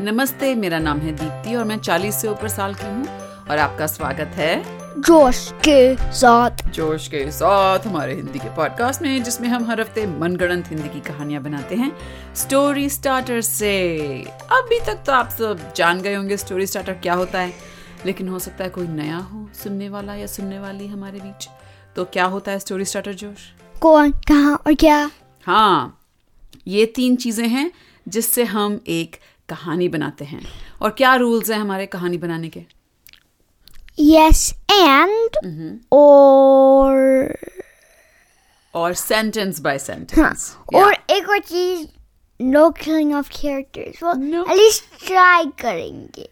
नमस्ते मेरा नाम है दीप्ति और मैं 40 से ऊपर साल की हूँ और आपका स्वागत है जोश के साथ। जोश के साथ हमारे हिंदी के पॉडकास्ट में जिसमें हम हर हफ़्ते मनगढ़ंत हिंदी की कहानियाँ बनाते हैं। स्टोरी स्टार्टर से। अभी तक तो आप सब जान गए होंगे स्टोरी स्टार्टर क्या होता है लेकिन हो सकता है कोई नया हो सुनने वाला या सुनने वाली हमारे बीच। तो क्या होता है स्टोरी स्टार्टर जोश? कौन कहाँ और क्या? हाँ ये तीन चीज़ें हैं जिससे हम एक कहानी बनाते हैं। और क्या रूल्स हैं हमारे कहानी बनाने के? यस एंड और और सेंटेंस बाय सेंटेंस और एक और चीज़ no killing of characters No. At least try करेंगे।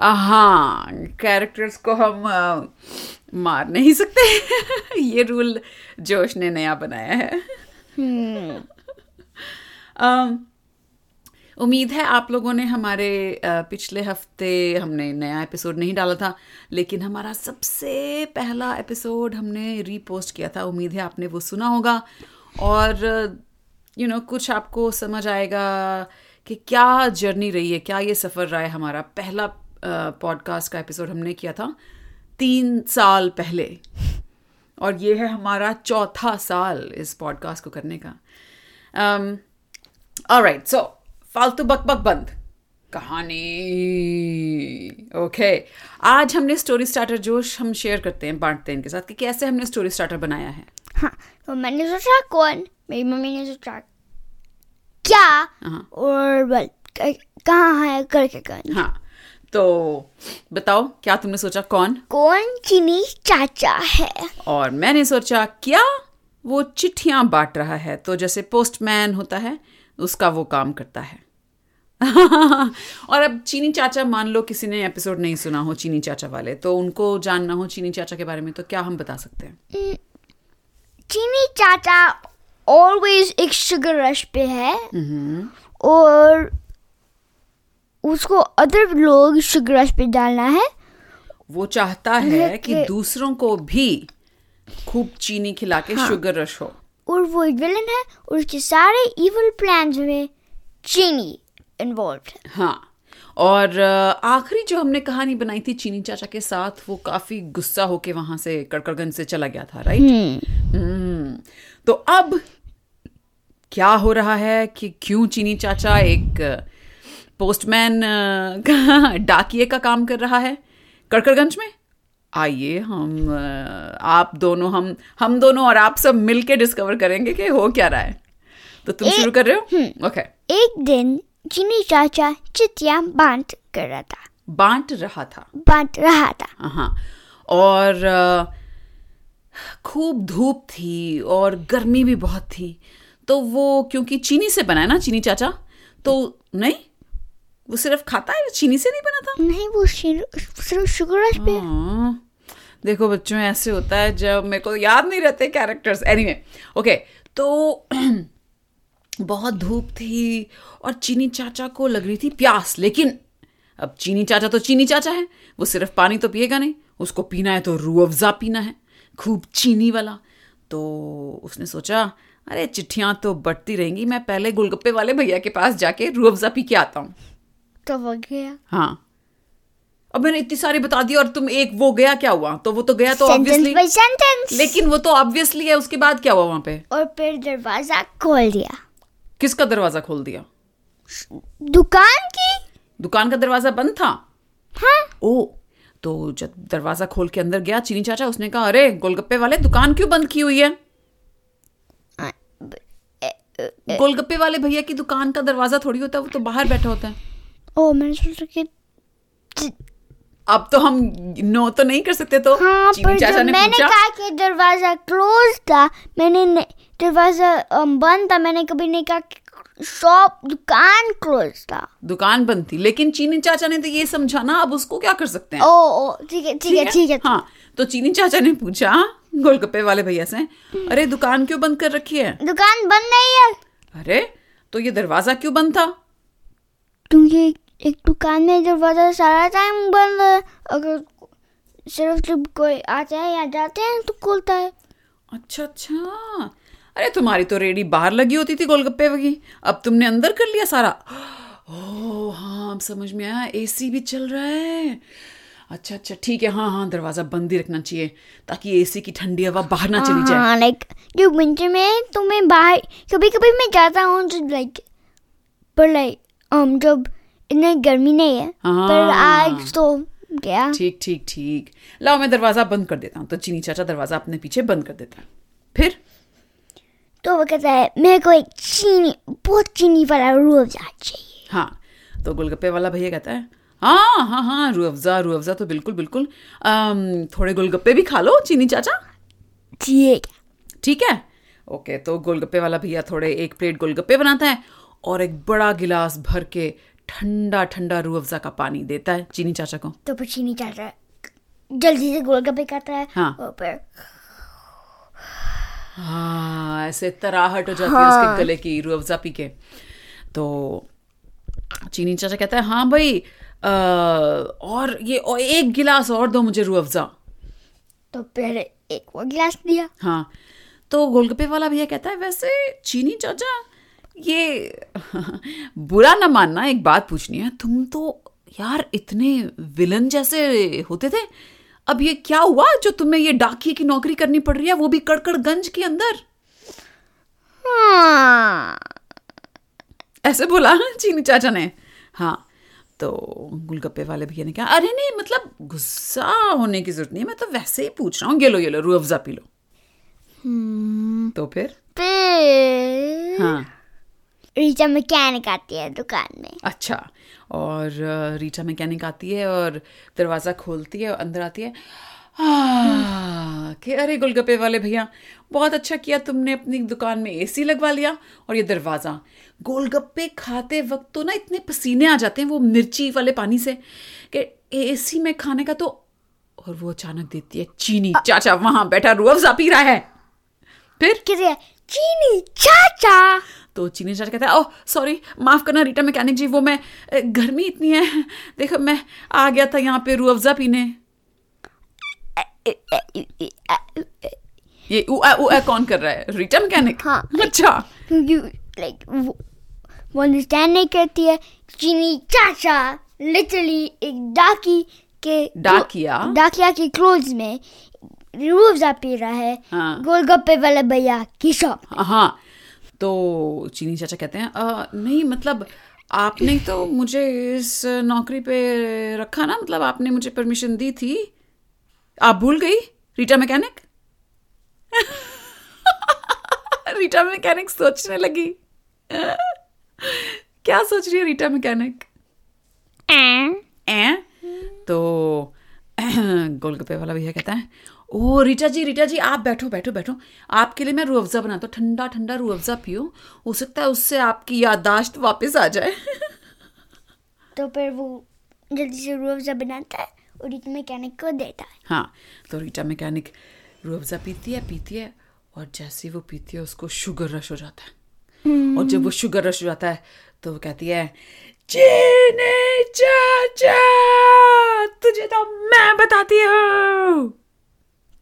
हाँ कैरेक्टर्स को हम मार नहीं सकते। ये रूल जोश ने नया बनाया है। अम, उम्मीद है आप लोगों ने हमारे पिछले हफ़्ते हमने नया एपिसोड नहीं डाला था लेकिन हमारा सबसे पहला एपिसोड हमने रीपोस्ट किया था। उम्मीद है आपने वो सुना होगा। और यू you नो know, कुछ आपको समझ आएगा कि क्या जर्नी रही है क्या ये सफ़र रहा है हमारा। पहला पॉडकास्ट का एपिसोड हमने किया था तीन साल पहले। और ये है हमारा चौथा साल इस पॉडकास्ट को करने का। um, ऑलराइट सो फालतू बक बक बंद। कहानी। ओके आज हमने स्टोरी स्टार्टर जोश हम शेयर करते हैं बांटते हैं इनके साथ कि कैसे हमने स्टोरी स्टार्टर बनाया है। हाँ तो मैंने सोचा कौन? मेरी मम्मी ने सोचा क्या? हाँ। और बल कहाँ है? करके कौन? हाँ। तो बताओ क्या तुमने सोचा कौन? कौन चीनी चाचा है? और मैंने सोचा क्या वो चिट्ठियाँ बांट रहा है? तो जैसे पोस्टमैन होता है उसका वो काम करता है। और अब चीनी चाचा मान लो किसी ने एपिसोड नहीं सुना हो चीनी चाचा वाले तो उनको जानना हो चीनी चाचा के बारे में तो क्या हम बता सकते हैं? चीनी चाचा ऑलवेज एक शुगर रश पे है। और उसको अदर लोग शुगर रश पे डालना है। वो चाहता है कि दूसरों को भी खूब चीनी खिला के हाँ। शुगर रश हो। और वो एक विलन है और उसके सारे इवल प्लान्स में चीनी। इन्वॉल्व हाँ। और आखिरी जो हमने कहानी बनाई थी चीनी चाचा के साथ वो काफ़ी गुस्सा होके वहाँ से कड़कड़गंज से चला गया था राइट हम्म। तो अब क्या हो रहा है कि क्यों चीनी चाचा एक पोस्टमैन का डाकिए का काम कर रहा है? कड़कड़गंज में? आइए हम आप दोनों हम हम दोनों और आप सब मिलके डिस्कवर करेंगे कि हो क्या रहा है। तो तुम शुरू कर रहे हो? Okay okay. एक दिन चीनी चाचा चिट्ठियाँ बांट कर रहा था। बांट रहा था। बांट रहा था। हाँ। और खूब धूप थी और गर्मी भी बहुत थी। तो वो क्योंकि चीनी से बना है ना चीनी चाचा तो नहीं? वो सिर्फ़ खाता है चीनी से नहीं बना था? नहीं वो सिर्फ़ शुगर पे। हाँ, देखो बच्चों ऐसे होता है जब मेरे को याद नहीं रहते कैरेक्टर्स एनीवे ओके तो बहुत धूप थी और चीनी चाचा को लग रही थी प्यास लेकिन अब चीनी चाचा तो चीनी चाचा है वो सिर्फ़ पानी तो पिएगा नहीं उसको पीना है तो रू अफ़ज़ा पीना है खूब चीनी वाला। तो उसने सोचा अरे चिट्ठियाँ तो बढ़ती रहेंगी मैं पहले गोलगप्पे वाले भैया के पास जाके रू अफ़ज़ा पी के आता हूँ। तो वो गया? हाँ। अब मैंने इतनी सारी बता दी और तुम एक वो गया क्या हुआ? तो वो तो गया तो ऑब्वियसली लेकिन वो तो ऑब्वियसली है उसके बाद क्या हुआ वहाँ पे? और फिर दरवाज़ा खोल दिया। किसका दरवाज़ा खोल दिया? दुकान की? दुकान का दरवाज़ा बंद था? हाँ। ओ तो जब दरवाज़ा खोल के अंदर गया चीनी चाचा उसने कहा अरे गोलगप्पे वाले दुकान क्यों बंद की हुई है? गोलगप्पे वाले भैया की दुकान का दरवाज़ा थोड़ी होता है वो तो बाहर बैठा होता है। ओ मैंने सोचा कि अब तो हम नो तो नहीं कर सकते तो हाँ पर चाचा ने मैंने कहा कि दरवाज़ा क्लोज था मैंने दरवाज़ा अम, बंद था मैंने कभी नहीं कहा शॉप दुकान क्लोज था। दुकान बंद थी लेकिन चीनी चाचा ने तो ये समझा ना अब उसको क्या कर सकते हैं? ओ ओ ठीक है ठीक है ठीक है। हाँ तो चीनी चाचा ने पूछा गोलगप्पे वाले भैया से अरे दुकान क्यों बंद कर रखी है? दुकान बंद नहीं है। अरे तो ये दरवाज़ा क्यों बंद था? क्योंकि एक दुकान में दरवाज़ा सारा टाइम बंद है। अगर सिर्फ़ जब कोई आता है या जाते हैं तो खुलता है। अच्छा अच्छा। अरे तुम्हारी तो रेडी बाहर लगी होती थी गोलगप्पे की। अब तुमने अंदर कर लिया सारा। ओह हाँ समझ में आया। एसी भी चल रहा है। अच्छा अच्छा ठीक है। हाँ हाँ दरवाज़ा बंद ही रखना चाहिए ताकि एसी की ठंडी हवा बाहर ना चली जाए। हाँ लाइक जो विंटर में तो मैं बाहर कभी कभी मैं जाता हूँ तो लाइक पर लाइक um जब इतनी गर्मी नहीं है हाँ। पर आज तो गया। ठीक ठीक ठीक। लाओ मैं दरवाज़ा बंद कर देता हूँ। तो चीनी चाचा दरवाज़ा अपने पीछे बंद कर देता है। फिर? तो वो कहता है मेरे को एक चीनी बहुत चीनी वाला रूह चाहिए। हाँ तो गोलगप्पे वाला भैया कहता है हाँ हाँ हाँ रू अफ़ज़ा रू अफ़ज़ा तो बिल्कुल बिल्कुल। अम, थोड़े गोलगप्पे भी खा लो चीनी चाचा? ठीक है। ठीक है? ओके तो गोलगप्पे वाला भैया थोड़े एक प्लेट गोलगप्पे बनाता है और एक बड़ा गिलास भर के ठंडा ठंडा रू अफ़ज़ा का पानी देता है चीनी चाचा को। तो फिर चीनी चाचा जल्दी से गोलगप्पे खाता है। हाँ। और फिर हाँ ऐसे तराहट हो जाती है उसके गले की रू अफ़ज़ा पी के। तो चीनी चाचा कहता है हाँ भाई अ, और ये और एक गिलास और दो मुझे रू अफ़ज़ा। तो फिर एक और गिलास दिया। हाँ तो गोलगप्पे वाला भैया कहता है वैसे चीनी चाचा ये बुरा ना मानना एक बात पूछनी है। तुम तो यार इतने विलन जैसे होते थे अब ये क्या हुआ जो तुम्हें ये डाकिए की नौकरी करनी पड़ रही है? वो भी कड़कड़गंज के अंदर। हाँ। ऐसे बोला चीनी चाचा ने। हाँ तो गोलगप्पे वाले भैया ने कहा अरे नहीं मतलब गुस्सा होने की ज़रूरत नहीं है मैं तो वैसे ही पूछ रहा हूँ। ये लो ये लो रू अफ़ज़ा पी लो। तो फिर? फिर? हाँ। रीचा मैकेनिक आती है दुकान में। अच्छा और रीटा मैकेनिक आती है और दरवाज़ा खोलती है और अंदर आती है। "आह, कि अरे गोलगप्पे वाले भैया बहुत अच्छा किया तुमने अपनी दुकान में एसी लगवा लिया और ये दरवाज़ा। गोलगप्पे खाते वक्त तो ना इतने पसीने आ जाते हैं वो मिर्ची वाले पानी से कि एसी में खाने का तो और वो अचानक देती है चीनी। चाचा वहाँ बैठा रुअफ़ज़ा पी रहा है। फिर? चीनी चाचा। तो चीनी चाचा कहता है ओह सॉरी माफ़ करना रीटा मैकेनिक जी वो मैं गर्मी इतनी है। देखो मैं आ गया था यहाँ पे रू अफ़ज़ा पीने। ये उ आ, उ आ कौन कर रहा है? Rita mechanic? हाँ। अच्छा। क्योंकि लाइक वो अंडरस्टैंड नहीं करती है। चीनी चाचा लिटरली एक डाकी के डाकिया? डाकिया के क्लोज में रूह पी रहा है। हाँ। गोलगप्पे वाला भैया की शॉप हाँ तो चीनी चाचा कहते हैं "अ, नहीं मतलब आपने तो मुझे इस नौकरी पे रखा ना मतलब आपने मुझे परमिशन दी थी। आप भूल गई रीटा मैकेनिक? रीटा मैकेनिक सोचने लगी। क्या सोच रही है रीटा मैकेनिक? ए तो गोलगप्पे वाला भैया कहता है ओ रीटा जी रीटा जी आप बैठो बैठो बैठो। आपके लिए मैं रूह अफ़ज़ा बनाता हूँ ठंडा ठंडा रू अफ़ज़ा पियो। हो सकता है उससे आपकी याददाश्त वापस आ जाए। तो फिर वो जल्दी से रूह बनाता है और इतने मैकेनिक को देता है। हाँ तो रीटा मैकेनिक रूह अफ़ज़ा पीती है पीती है और जैसे वो पीती है उसको शुगर रश हो जाता है। और जब वो शुगर रश हो जाता है तो वो कहती है चीनी चाचा। तुझे तो मैं बताती हूँ।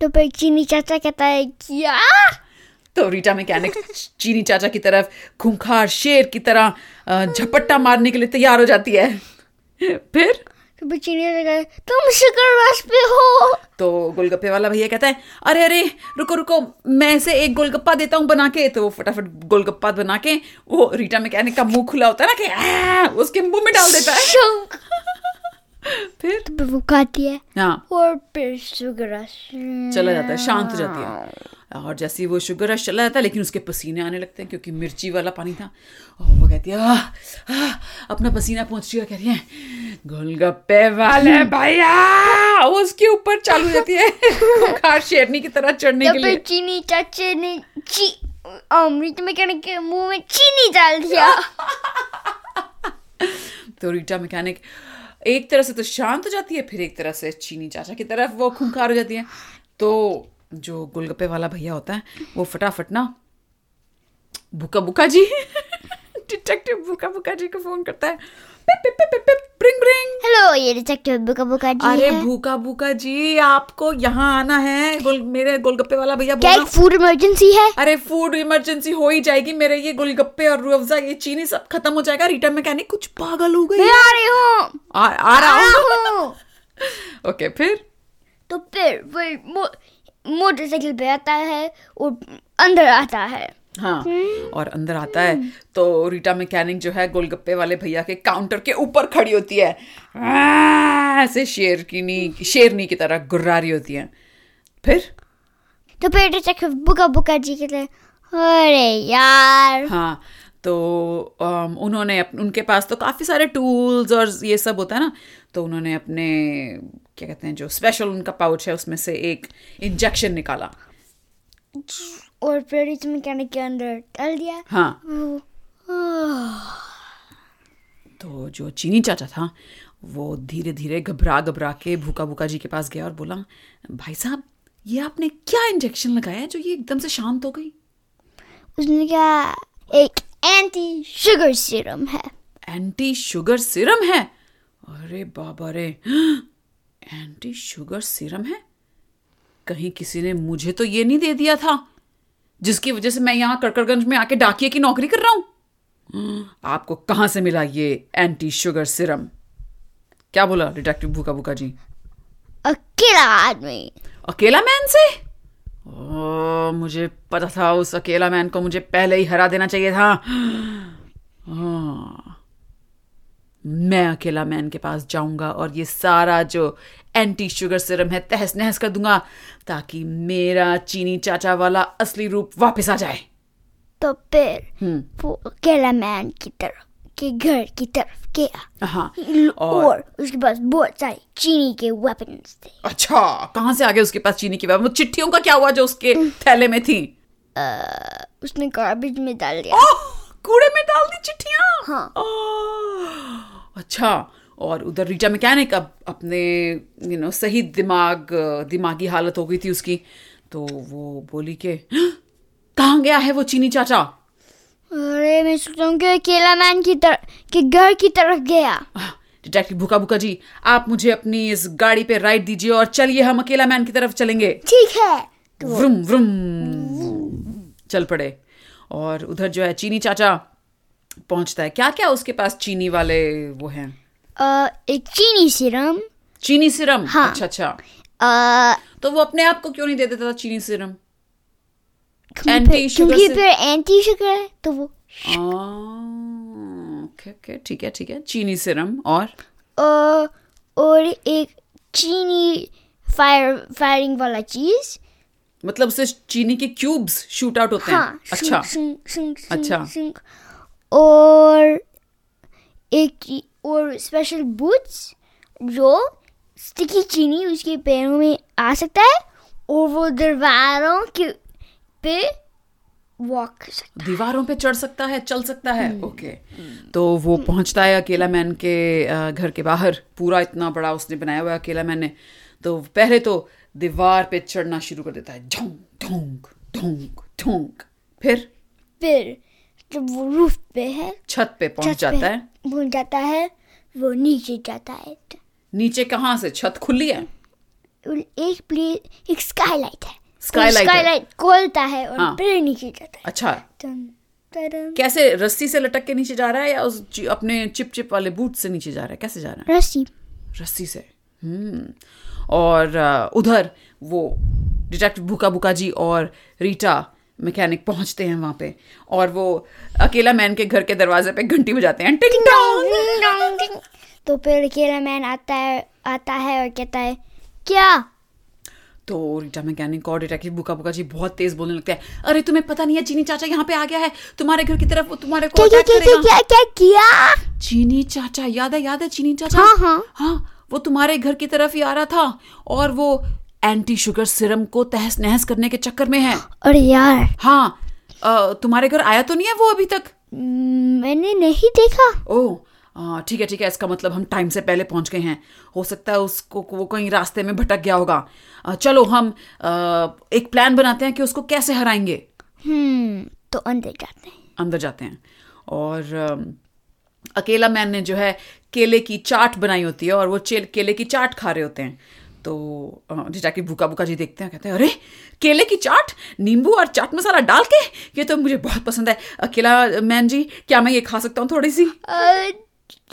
तो फिर चीनी चाचा कहता है क्या? तो रीटा मैकेनिक चीनी चाचा की तरफ़ खूंखार शेर की तरह झपट्टा मारने के लिए तैयार हो जाती है। फिर? तुम शुगर रश पे हो! तो गोलगप्पे वाला भैया कहता है अरे अरे रुको रुको मैं इसे एक गोलगप्पा देता हूँ बना के। तो वो फटाफट गोलगप्पा बना के वो रीटा मैकेनिक का मुँह खुला होता है ना कि उसके मुँह में डाल देता है। फिर? तो वो खाती है हाँ। और फिर शुगर रश चला जाता है शांत हो जाती है। और जैसे ही वो शुगर रश चला जाता है लेकिन उसके पसीने आने लगते हैं क्योंकि मिर्ची वाला पानी था। और वो कहती है अपना पसीना पहुँच रही कह रही है गोलगप्पे वाले भैया! उसके ऊपर चालू हो जाती है। खूंखार शेरनी की तरह चढ़ने के लिए। चीनी ची अमृत मैकेनिक के मुँह में चीनी डाल दिया। तो रीटा मैकेनिक एक तरह से तो शांत हो जाती है फिर एक तरह से चीनी चाचा की तरफ़ वो खूंखार हो जाती है। तो जो गोलगप्पे वाला भैया होता है वो फटाफट ना बुका बुका जी डिटेक्टिव बुका बुका जी को फ़ोन करता है। पिप पिप पिप पिप पिप ब्रिंग ब्रिंग हेलो ये डिटेक्टिव बुका बुका जी अरे भूखा भूखा जी आपको यहाँ आना है गोल मेरे गोलगप्पे वाला भैया क्या एक फ़ूड इमरजेंसी है? अरे फ़ूड इमरजेंसी हो ही जाएगी मेरे ये गोलगप्पे और रूह ये चीनी सब खत्म हो जाएगा रीटा मैकेनिक कुछ पागल हो गई मैं आ रही हूँ। आ, आ रहा हूँ। ओके फिर? तो फिर वही मोटरसाइकिल पे आता है और अंदर आता है। हाँ और अंदर आता है। तो रीटा मैकेनिक जो है गोलगप्पे वाले भैया के काउंटर के ऊपर खड़ी होती है। ऐसे शेर की नी शेरनी की तरह गुर्रा रही होती है। फिर? तो फिर डिटेक्टिव बुका बुका जी हैं अरे यार। हाँ तो अम, उन्होंने उनके पास तो काफ़ी सारे टूल्स और ये सब होता है ना तो उन्होंने अपने क्या कहते हैं जो स्पेशल उनका पाउच है उसमें से एक इंजेक्शन निकाला। और फिर इस मैकेनिक के अंदर डाल दिया। हाँ। तो जो चीनी चाचा था वो धीरे धीरे घबरा घबरा के भूखा भूखा जी के पास गया और बोला भाई साहब ये आपने क्या इंजेक्शन लगाया जो ये एकदम से शांत हो गई? उसने क्या एक एंटी शुगर सीरम है। एंटी शुगर सिरम है? अरे बाबा रे। एंटी शुगर सिरम है? कहीं किसी ने मुझे तो ये नहीं दे दिया था जिसकी वजह से मैं यहाँ कड़कड़गंज में आके डाकिए की नौकरी कर रहा हूँ। आपको कहाँ से मिला ये एंटी शुगर सिरम क्या बोला डिटेक्टिव भूखा भूखा जी? अकेला आदमी। अकेला मैन से? ओ, मुझे पता था उस अकेला मैन को मुझे पहले ही हरा देना चाहिए था। हाँ, मैं अकेला मैन के पास जाऊँगा और ये सारा जो एंटी शुगर सिरम है तहस नहस कर दूँगा ताकि मेरा चीनी चाचा वाला असली रूप वापस आ जाए। तो फिर हम्म। वो अकेला मैन की तरफ़ के घर की तरफ़ गया। हाँ। और, और? उसके पास बहुत सारे चीनी के वेपन्स थे। अच्छा। कहाँ से आ गए उसके पास चीनी की वो चिट्ठियों का क्या हुआ जो उसके थैले में थी? अ, उसने गार्बेज में डाल दिया। कूड़े में डाल दी चिट्ठियाँ? हाँ। अच्छा। और उधर रीटा मैकेनिक अब अपने यू नो सही दिमाग दिमागी हालत हो गई थी उसकी। तो वो बोली के कहाँ गया है वो चीनी चाचा? अरे मैं सोचता हूँ कि अकेला मैन की तरफ़ के घर की तरफ़ गया। डिटेक्टिव भूखा भूखा जी आप मुझे अपनी इस गाड़ी पे राइड दीजिए और चलिए हम अकेला मैन की तरफ़ चलेंगे। ठीक है। Vroom vroom. चल पड़े। और उधर जो है चीनी चाचा पहुँचता है। क्या क्या उसके पास चीनी वाले वो हैं? एक चीनी सिरम। चीनी सिरम? हाँ। अच्छा अच्छा। अ, तो वो अपने आप को क्यों नहीं दे देता था चीनी सिरम? क्योंकि फिर- क्योंकि फिर एंटी शुगर है तो वो ओके ओके ठीक है ठीक है। चीनी सिरम और? और एक चीनी फायर फायरिंग वाला चीज़ मतलब उससे चीनी के क्यूब्स शूट आउट होते हैं। हाँ अच्छा। अच्छा। और एक और स्पेशल बूट्स जो स्टिकी चीनी उसके पैरों में आ सकता है और वो दीवारों के पे वॉक कर सकता दीवारों पे चढ़ सकता है चल सकता है। हम्म। ओके तो वो पहुँचता है अकेला मैन के घर के बाहर। पूरा इतना बड़ा उसने बनाया हुआ है अकेला मैन ने। तो पहले तो दीवार पे चढ़ना शुरू कर देता है। ढोंक ढोंक ढोंक ढोंक फिर? फिर जब वो रूफ पे है छत पे पहुँच जाता है। पहुँच जाता है वो नीचे जाता है। नीचे कहाँ से? छत खुली है? एक प्लेस एक स्काईलाइट है। है। स्काईलाइट खोलता है और हाँ। फिर नीचे जाता है। अच्छा। कैसे रस्सी से लटक के नीचे जा रहा है या उस अपने चिप चिप वाले बूट से नीचे जा रहा है? कैसे जा रहा है? रस्सी। रस्सी से। हम्म। और उधर वो डिटेक्टिव भूखा भूखा जी और रीटा मैकेनिक पहुँचते हैं वहाँ पे। और वो अकेला मैन के घर के दरवाजे पे घंटी बजाते हैं। टिंग डिंग। तो फिर अकेला मैन आता है आता है और कहता है क्या? तो रीटा मैकेनिक और डिटेक्टिव भूखा भूखा जी बहुत तेज बोलने लगते हैं। अरे तुम्हें पता नहीं है चीनी चाचा यहाँ पे आ गया है। तुम्हारे घर की तरफ़ वो तुम्हारे को क्या क्या अटैक क्या क्या करेगा। क्या क्या क्या? चीनी चाचा याद है याद है चीनी चाचा? हाँ, हाँ। हाँ वो तुम्हारे घर की तरफ़ ही आ रहा था और वो एंटी शुगर सिरम को तहस नहस करने के चक्कर में है। अरे यार। हाँ तुम्हारे घर आया तो नहीं है वो अभी तक? मैंने नहीं देखा। ओह ठीक है ठीक है इसका मतलब हम टाइम से पहले पहुँच गए हैं। हो सकता है उसको वो कहीं रास्ते में भटक गया होगा। चलो हम एक प्लान बनाते हैं कि उसको कैसे हराएँगे। हम्म तो अंदर जाते हैं। अंदर जाते हैं। और अकेला मैन ने जो है केले की चाट बनाई होती है और वो चेल- केले की चाट खा रहे होते हैं। तो डिटेक्टिव भूखा भूखा जी देखते हैं कहते हैं अरे केले की चाट? नींबू और चाट मसाला डाल के? ये तो मुझे बहुत पसंद है। अकेला मैन जी क्या मैं ये खा सकता हूँ थोड़ी सी?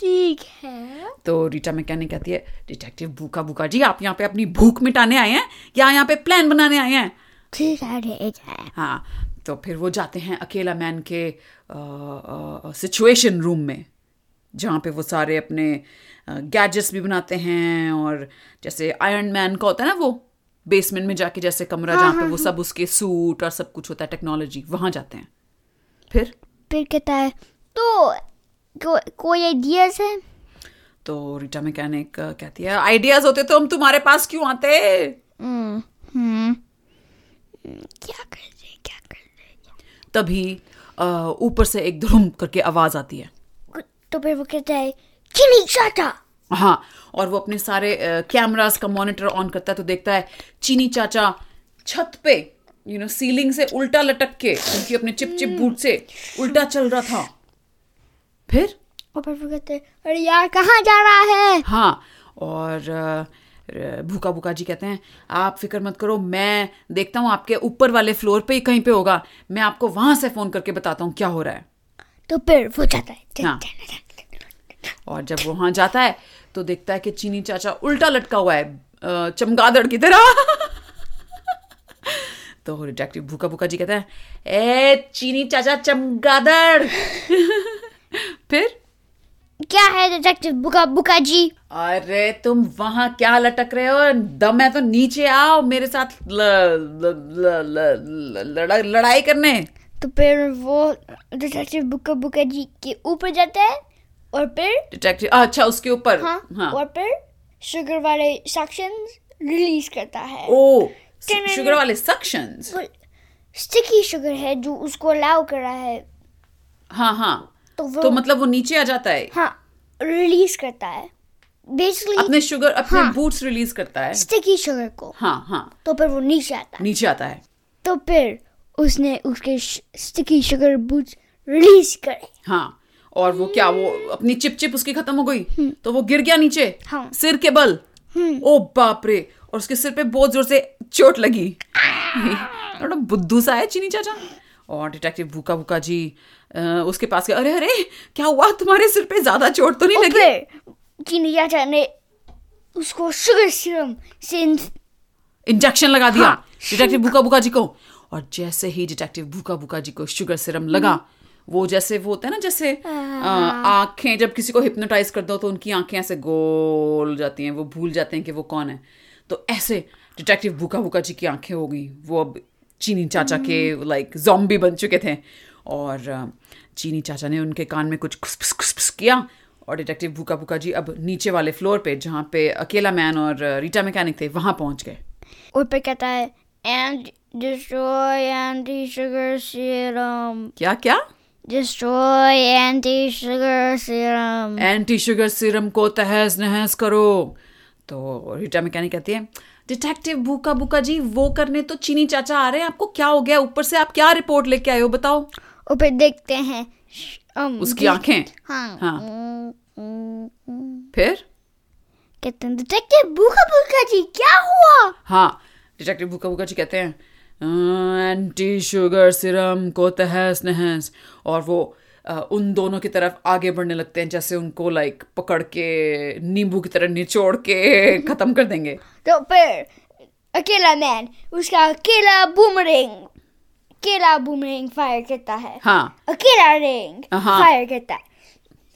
ठीक है। तो रीटा मैकेनिक कहती है डिटेक्टिव भूखा भूखा जी आप यहाँ पे अपनी भूख मिटाने आए हैं या यहाँ पे प्लान बनाने आए हैं? ठीक है ठीक है। हाँ तो फिर वो जाते हैं अकेला मैन के सिचुएशन रूम में जहाँ पे वो सारे अपने गैजेट्स भी बनाते हैं और जैसे आयरन मैन का होता है ना वो बेसमेंट में जाके जैसे कमरा जहाँ पे वो सब उसके सूट और सब कुछ होता है टेक्नोलॉजी वहाँ जाते हैं। फिर? फिर कहता है तो को, कोई आइडियाज़ है? तो रीटा मैकेनिक कहती है आइडियाज़ होते तो हम तुम्हारे पास क्यों आते? हम्म हम्म। क्या कर रहे क्या कर रहे तभी ऊपर से एक धुम करके आवाज़ आती है। तो फिर वो कहता है चिनी चाटा हाँ और वो अपने सारे कैमरास का मॉनिटर ऑन करता है तो देखता है चीनी चाचा छत पे यू नो सीलिंग से उल्टा लटक के उनकी अपने चिप चिप बूट से उल्टा चल रहा था। फिर? और फिर वो कहते हैं अरे यार कहाँ जा रहा है? हाँ और भूखा भूखा जी कहते हैं आप फ़िक्र मत करो मैं देखता हूँ आपके ऊपर वाले फ्लोर पे ही कहीं पे होगा। मैं आपको वहाँ से फ़ोन करके बताता हूँ क्या हो रहा है। तो फिर वो जाता है। हाँ। और जब वो वहाँ जाता है तो देखता है कि चीनी चाचा उल्टा लटका हुआ है चमगादड़ की तरह। तो डिटेक्टिव भूखा भूखा जी कहता है ए चीनी चाचा चमगादड़! फिर? क्या है डिटेक्टिव बुका बुका जी अरे तुम वहाँ क्या लटक रहे हो? दम है तो नीचे आओ मेरे साथ ल, ल, ल, ल, ल, लड़ा, लड़ाई करने। तो फिर वो डिटेक्टिव बुका बुका जी के ऊपर जाता है और फिर डिटेक्टिव अच्छा उसके ऊपर। हाँ, हाँ। और फिर शुगर वाले सेक्शंस रिलीज़ करता है। ओ शुगर वाले सक्शंस स्टिकी शुगर है जो उसको अलाउ कर रहा है। हाँ हाँ। तो वो तो मतलब वो नीचे आ जाता है? हाँ रिलीज़ करता है। बेसिकली अपने शुगर अपने हाँ। बूट्स रिलीज़ करता है। स्टिकी शुगर को। हाँ हाँ। तो फिर वो नीचे आता है। नीचे आता है। तो फिर उसने उसके स्टिकी शुगर बूट्स रिलीज़ करे। हाँ और वो क्या वो अपनी चिप चिप उसकी खत्म हो गई? तो वो गिर गया नीचे? हाँ। सिर के बल? ओ बाप रे और उसके सिर पे बहुत ज़ोर से चोट लगी। थोड़ा बुद्धू सा है चीनी चाचा। और डिटेक्टिव भूखा भूखा जी उसके पास गया अरे अरे क्या हुआ? तुम्हारे सिर पे ज़्यादा चोट तो नहीं लगी? फिर चीनी चाचा ने उसको शुगर सीरम से इंजेक्शन लगा दिया। हाँ, डिटेक्टिव भूखा भूखा जी को। और जैसे ही डिटेक्टिव भूखा भूखा जी को शुगर सिरम लगा वो जैसे वो होता है ना जैसे आँखें जब किसी को हिप्नोटाइज कर दो तो उनकी आँखें ऐसे गोल जाती हैं वो भूल जाते हैं कि वो कौन है। तो ऐसे डिटेक्टिव भूखा भूखा जी की आँखें हो गई। वो अब चीनी चाचा के लाइक जॉम्बी बन चुके थे। और चीनी चाचा ने उनके कान में कुछ खुस खुस खुस किया और डिटेक्टिव भूखा भूखा जी अब नीचे वाले फ्लोर पे जहाँ पे अकेला मैन और रीटा मैकेनिक थे वहाँ पहुँच गए। फिर कहता है and destroy anti sugar serum क्या क्या? Destroy anti sugar serum anti sugar serum को तहस नहस करो। तो रीटा मैकेनिक कहती है डिटेक्टिव भूखा भूखा जी वो करने तो चीनी चाचा आ रहे हैं आपको क्या हो गया? ऊपर से आप क्या रिपोर्ट लेके आए हो बताओ? और फिर देखते हैं। उसकी आँखें? हाँ। हाँ। फिर? कहते हैं डिटेक्टिव भूखा भूखा जी क्या हुआ? हाँ डिटेक्टिव भूखा भूखा जी कहते हैं एंटी शुगर सिरम को तहस नहस। और वो अ, उन दोनों की तरफ़ आगे बढ़ने लगते हैं जैसे उनको लाइक पकड़ के नींबू की तरह निचोड़ के खत्म कर देंगे। तो फिर अकेला मैन उसका अकेला बूमरिंग अकेला बूमरिंग फायर करता है। हाँ। अकेला रिंग हाँ। फायर करता है।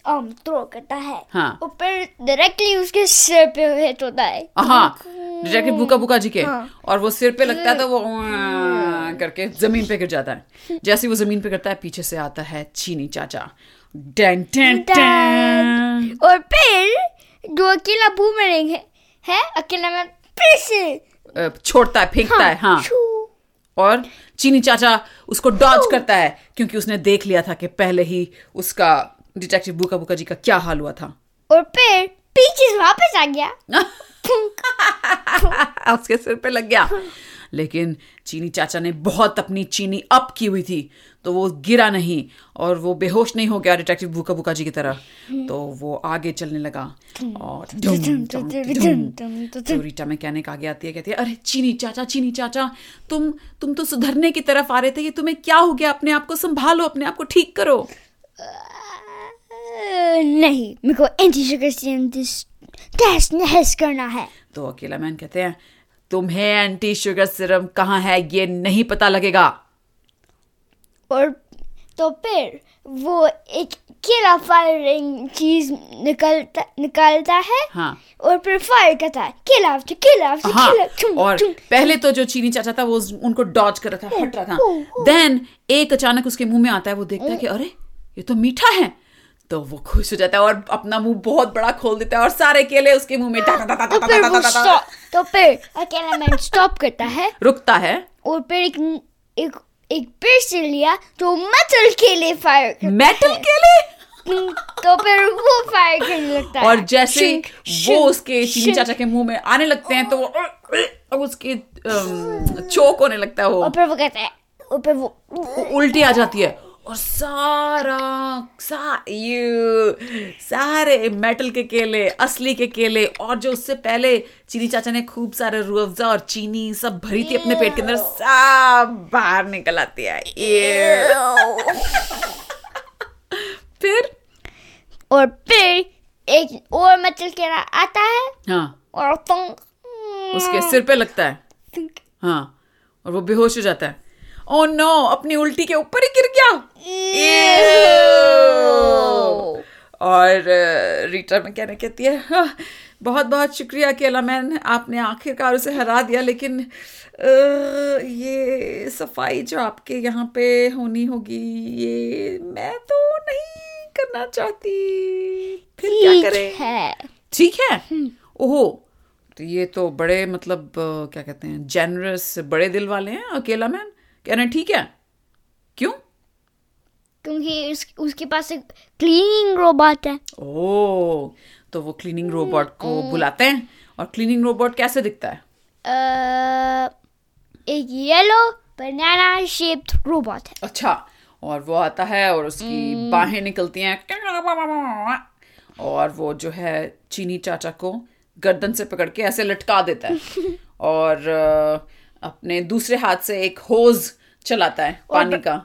um, थ्रो करता है। हाँ। फिर डायरेक्टली उसके सिर पे हिट होता है। हाँ। डिटेक्टिव बुका बुका जी के हाँ। और वो सिर पे लगता है तो वो करके ज़मीन पे गिर जाता है। जैसे वो ज़मीन पे करता है पीछे से आता है चीनी चाचा। Done done done. और फिर जो अकेला बूमरिंग है, है अकेला मैन फिर से छोड़ता है फेंकता है हाँ। छू। और चीनी चाचा उसको डॉज करता है क्योंकि उसने देख लिया था कि पहले ही उसका डिटेक्टिव बुका बुका जी का क्या हाल हुआ था। और फिर पीछे वापस आ गया। उसके सिर पे लग गया। लेकिन चीनी चाचा ने बहुत अपनी चीनी अप की हुई थी। तो वो गिरा नहीं और वो बेहोश नहीं हो गया डिटेक्टिव भूखा भूखा जी की तरह। तो वो आगे चलने लगा और डुम, डुम। तो रीटा मैकेनिक आगे आती है कहती है अरे चीनी चाचा चीनी चाचा तुम तुम तो सुधरने की तरफ़ आ रहे थे ये तुम्हें क्या हो गया? अपने आप को संभालो अपने आप को ठीक करो। नहीं मेरे को एंटी शुगर टेस्ट टेस्ट करना है। तो अकेला मैन कहते हैं तुम्हें एंटी शुगर सिरम कहाँ है? ये नहीं पता लगेगा। और तो फिर वो एक केला फायरिंग चीज़ निकलता निकालता है हाँ। और फिर फायर करता है केला आफ्टर केला आफ्टर हाँ केला चुम, और चुम। पहले तो जो चीनी चाचा था वो उनको डॉज कर रहा था हट रहा था। देन एक अचानक उसके मुँह में आता है वो देखता है कि अरे ये तो मीठा है। तो वो खुश हो जाता है और अपना मुँह बहुत बड़ा खोल देता है और सारे केले उसके मुँह में तो तो फिर अकेला मैन स्टॉप करता है। रुकता है। और फिर एक एक एक पेड़ से लिया जो मेटल केले फायर मेटल। केले तो फिर वो फायर करने लगता है। और जैसे शिंक, वो उसके चीनी चाचा के मुँह में आने लगते हैं तो वो अब उसके चौक होने लगता है वो। ऊपर फिर वो कहता है ऊपर वो उल्टी आ जाती है। और सारा सा ये सारे मेटल के केले असली के केले और जो उससे पहले चीनी चाचा ने खूब सारे रूह अफ़ज़ा और चीनी सब भरी थी अपने पेट के अंदर सब बाहर निकल आती है। ये फिर? और फिर एक और मेटल केला आता है। हाँ। और उसके सिर पे लगता है। हाँ। और वो बेहोश हो जाता है। ओ नो अपनी उल्टी के ऊपर ही गिर गया। और रीटा में कहने कहती है "हाँ, बहुत बहुत शुक्रिया अकेला मैन आपने आखिरकार उसे हरा दिया लेकिन ये सफ़ाई जो आपके यहाँ पे होनी होगी ये मैं तो नहीं करना चाहती। फिर क्या करें? है। ठीक है? ओहो तो ये तो बड़े मतलब क्या कहते हैं जेनरस बड़े दिल वाले हैं अकेला मैन? कह रहे हैं ठीक है। क्यों? क्योंकि उस, उसके पास एक क्लीनिंग रोबोट है। ओ तो वो क्लीनिंग रोबोट को बुलाते हैं और क्लीनिंग रोबोट कैसे दिखता है? अ, एक येलो बनाना शेप्ड रोबोट है। अच्छा और वो आता है और उसकी बाहें निकलती हैं। और वो जो है चीनी चाचा को गर्दन से पकड़ के ऐसे लटका देता है। और अपने दूसरे हाथ से एक होज चलाता है पानी का।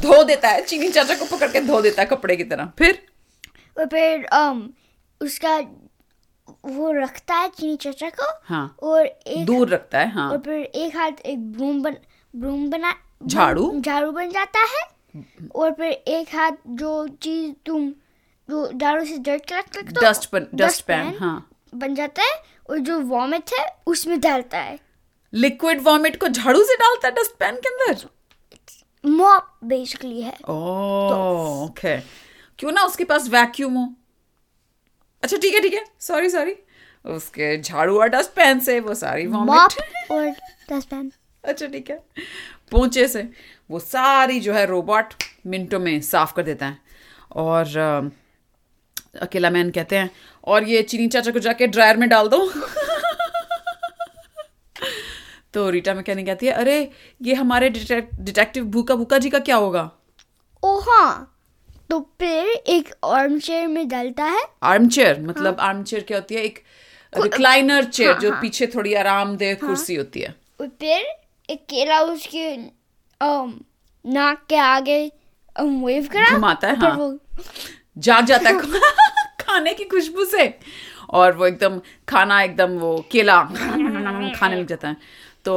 धो देता है चीनी चाचा को पकड़ के धो देता है कपड़े की तरह। फिर? और फिर um, उसका वो रखता है चीनी चाचा को हाँ। और एक दूर रखता है हाँ। और फिर एक हाथ एक ब्रूम बन ब्रूम बना झाड़ू? झाड़ू बन जाता है और फिर एक हाथ जो चीज़ तुम जो झाड़ू से कलेक्ट करते हो, डस्ट डस्ट पैन हाँ। बन जाता है और जो वॉमिट है उसमें डालता है। लिक्विड वॉमिट को झाड़ू से डालता है डस्ट पैन के अंदर? मॉप बेसिकली है। ओह ओके क्यों ना उसके पास वैक्यूम हो? अच्छा ठीक है ठीक है. सॉरी सॉरी उसके झाड़ू और डस्ट पैन से वो सारी वॉमिट और डस्टबिन। अच्छा ठीक है. पोंचे से वो सारी जो है रोबोट मिनटों में साफ़ कर देता है। और अकेला मैन कहते हैं और ये चीनी चाचा को जाके ड्रायर में डाल दो. तो रीटा मैकेनिक कहती है अरे ये हमारे डिटेक- डिटेक्टिव भूका भूका जी का क्या होगा? ओ हाँ। तो फिर एक आर्म चेयर में डालता है। आर्म चेयर मतलब आर्म चेयर क्या होती है? एक रिक्लाइनर चेयर हाँ, जो हाँ। पीछे थोड़ी आरामदेह कुर्सी होती है। फिर एक केला उसके नाक के आगे वेव करा घुमाता है, हाँ। जाग जाता है खाने की खुशबू से। और वो एकदम खाना एकदम वो केला खाने लग जाता है। तो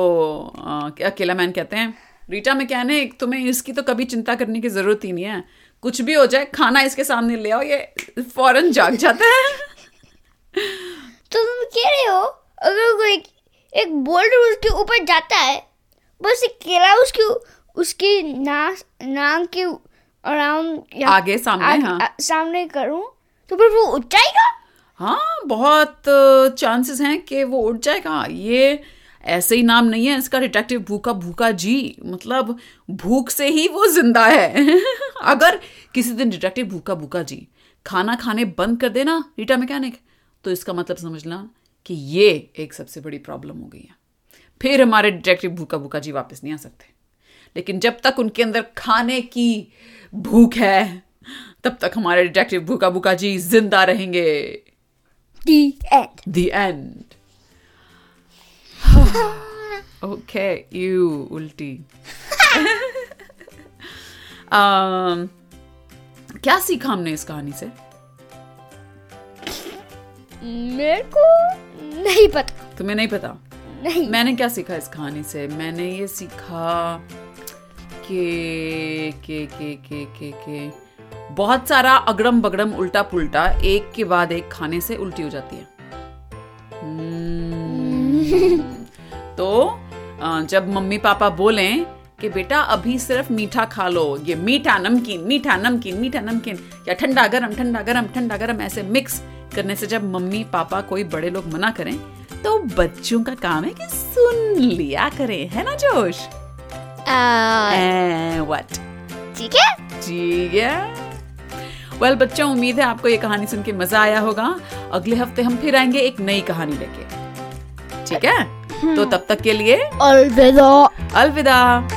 अकेला मैन कहते हैं। रीटा मैं कहने तुम्हें इसकी तो कभी चिंता करने की ज़रूरत ही नहीं है। कुछ भी हो जाए खाना इसके सामने ले आओ ये फ़ौरन जाग जाता है। तो तुम कह रहे हो अगर कोई एक, एक बोल्डर उसके ऊपर जाता है बस एक केला उसके उसके नाक नाक के अराउंड आगे, सामने, आगे, हाँ। आ, सामने करूँ तो फिर वो उठ जाएगा? हाँ बहुत चांसेस हैं कि वो उठ जाएगा। ये ऐसे ही नाम नहीं है इसका डिटेक्टिव भूखा भूखा जी मतलब भूख से ही वो ज़िंदा है अगर किसी दिन डिटेक्टिव भूखा भूखा जी खाना खाने बंद कर देना रीटा मैकेनिक तो इसका मतलब समझना कि ये एक सबसे बड़ी प्रॉब्लम हो गई है फिर हमारे डिटेक्टिव भूखा भूखा जी वापस नहीं आ सकते लेकिन जब तक उनके अंदर खाने की भूख है तब तक हमारे डिटेक्टिव भूखा भूखा जी ज़िंदा रहेंगे. The end. okay, you उल्टी. um, क्या सीखा हमने इस कहानी से? मेरे को नहीं पता। तुम्हें नहीं पता? नहीं। मैंने क्या सीखा इस कहानी से? मैंने ये सीखा कि के के के के के बहुत सारा अगड़म बगड़म उल्टा पुल्टा एक के बाद एक खाने से उल्टी हो जाती है। हम्म। तो जब मम्मी पापा बोलें कि बेटा अभी सिर्फ़ मीठा खा लो ये मीठा नमकीन मीठा नमकीन मीठा नमकीन या ठंडा गरम ठंडा गरम ठंडा गरम ऐसे मिक्स करने से जब मम्मी पापा कोई बड़े लोग मना करें तो बच्चों का काम है कि सुन लिया करें है ना जोश? व्हाट ठीक है। ठीक है। वेल बच्चों उम्मीद है आपको ये कहानी सुन के मज़ा आया होगा। अगले हफ़्ते हम फिर आएँगे एक नई कहानी लेके। ठीक है? तो तब तक के लिए अलविदा। अलविदा।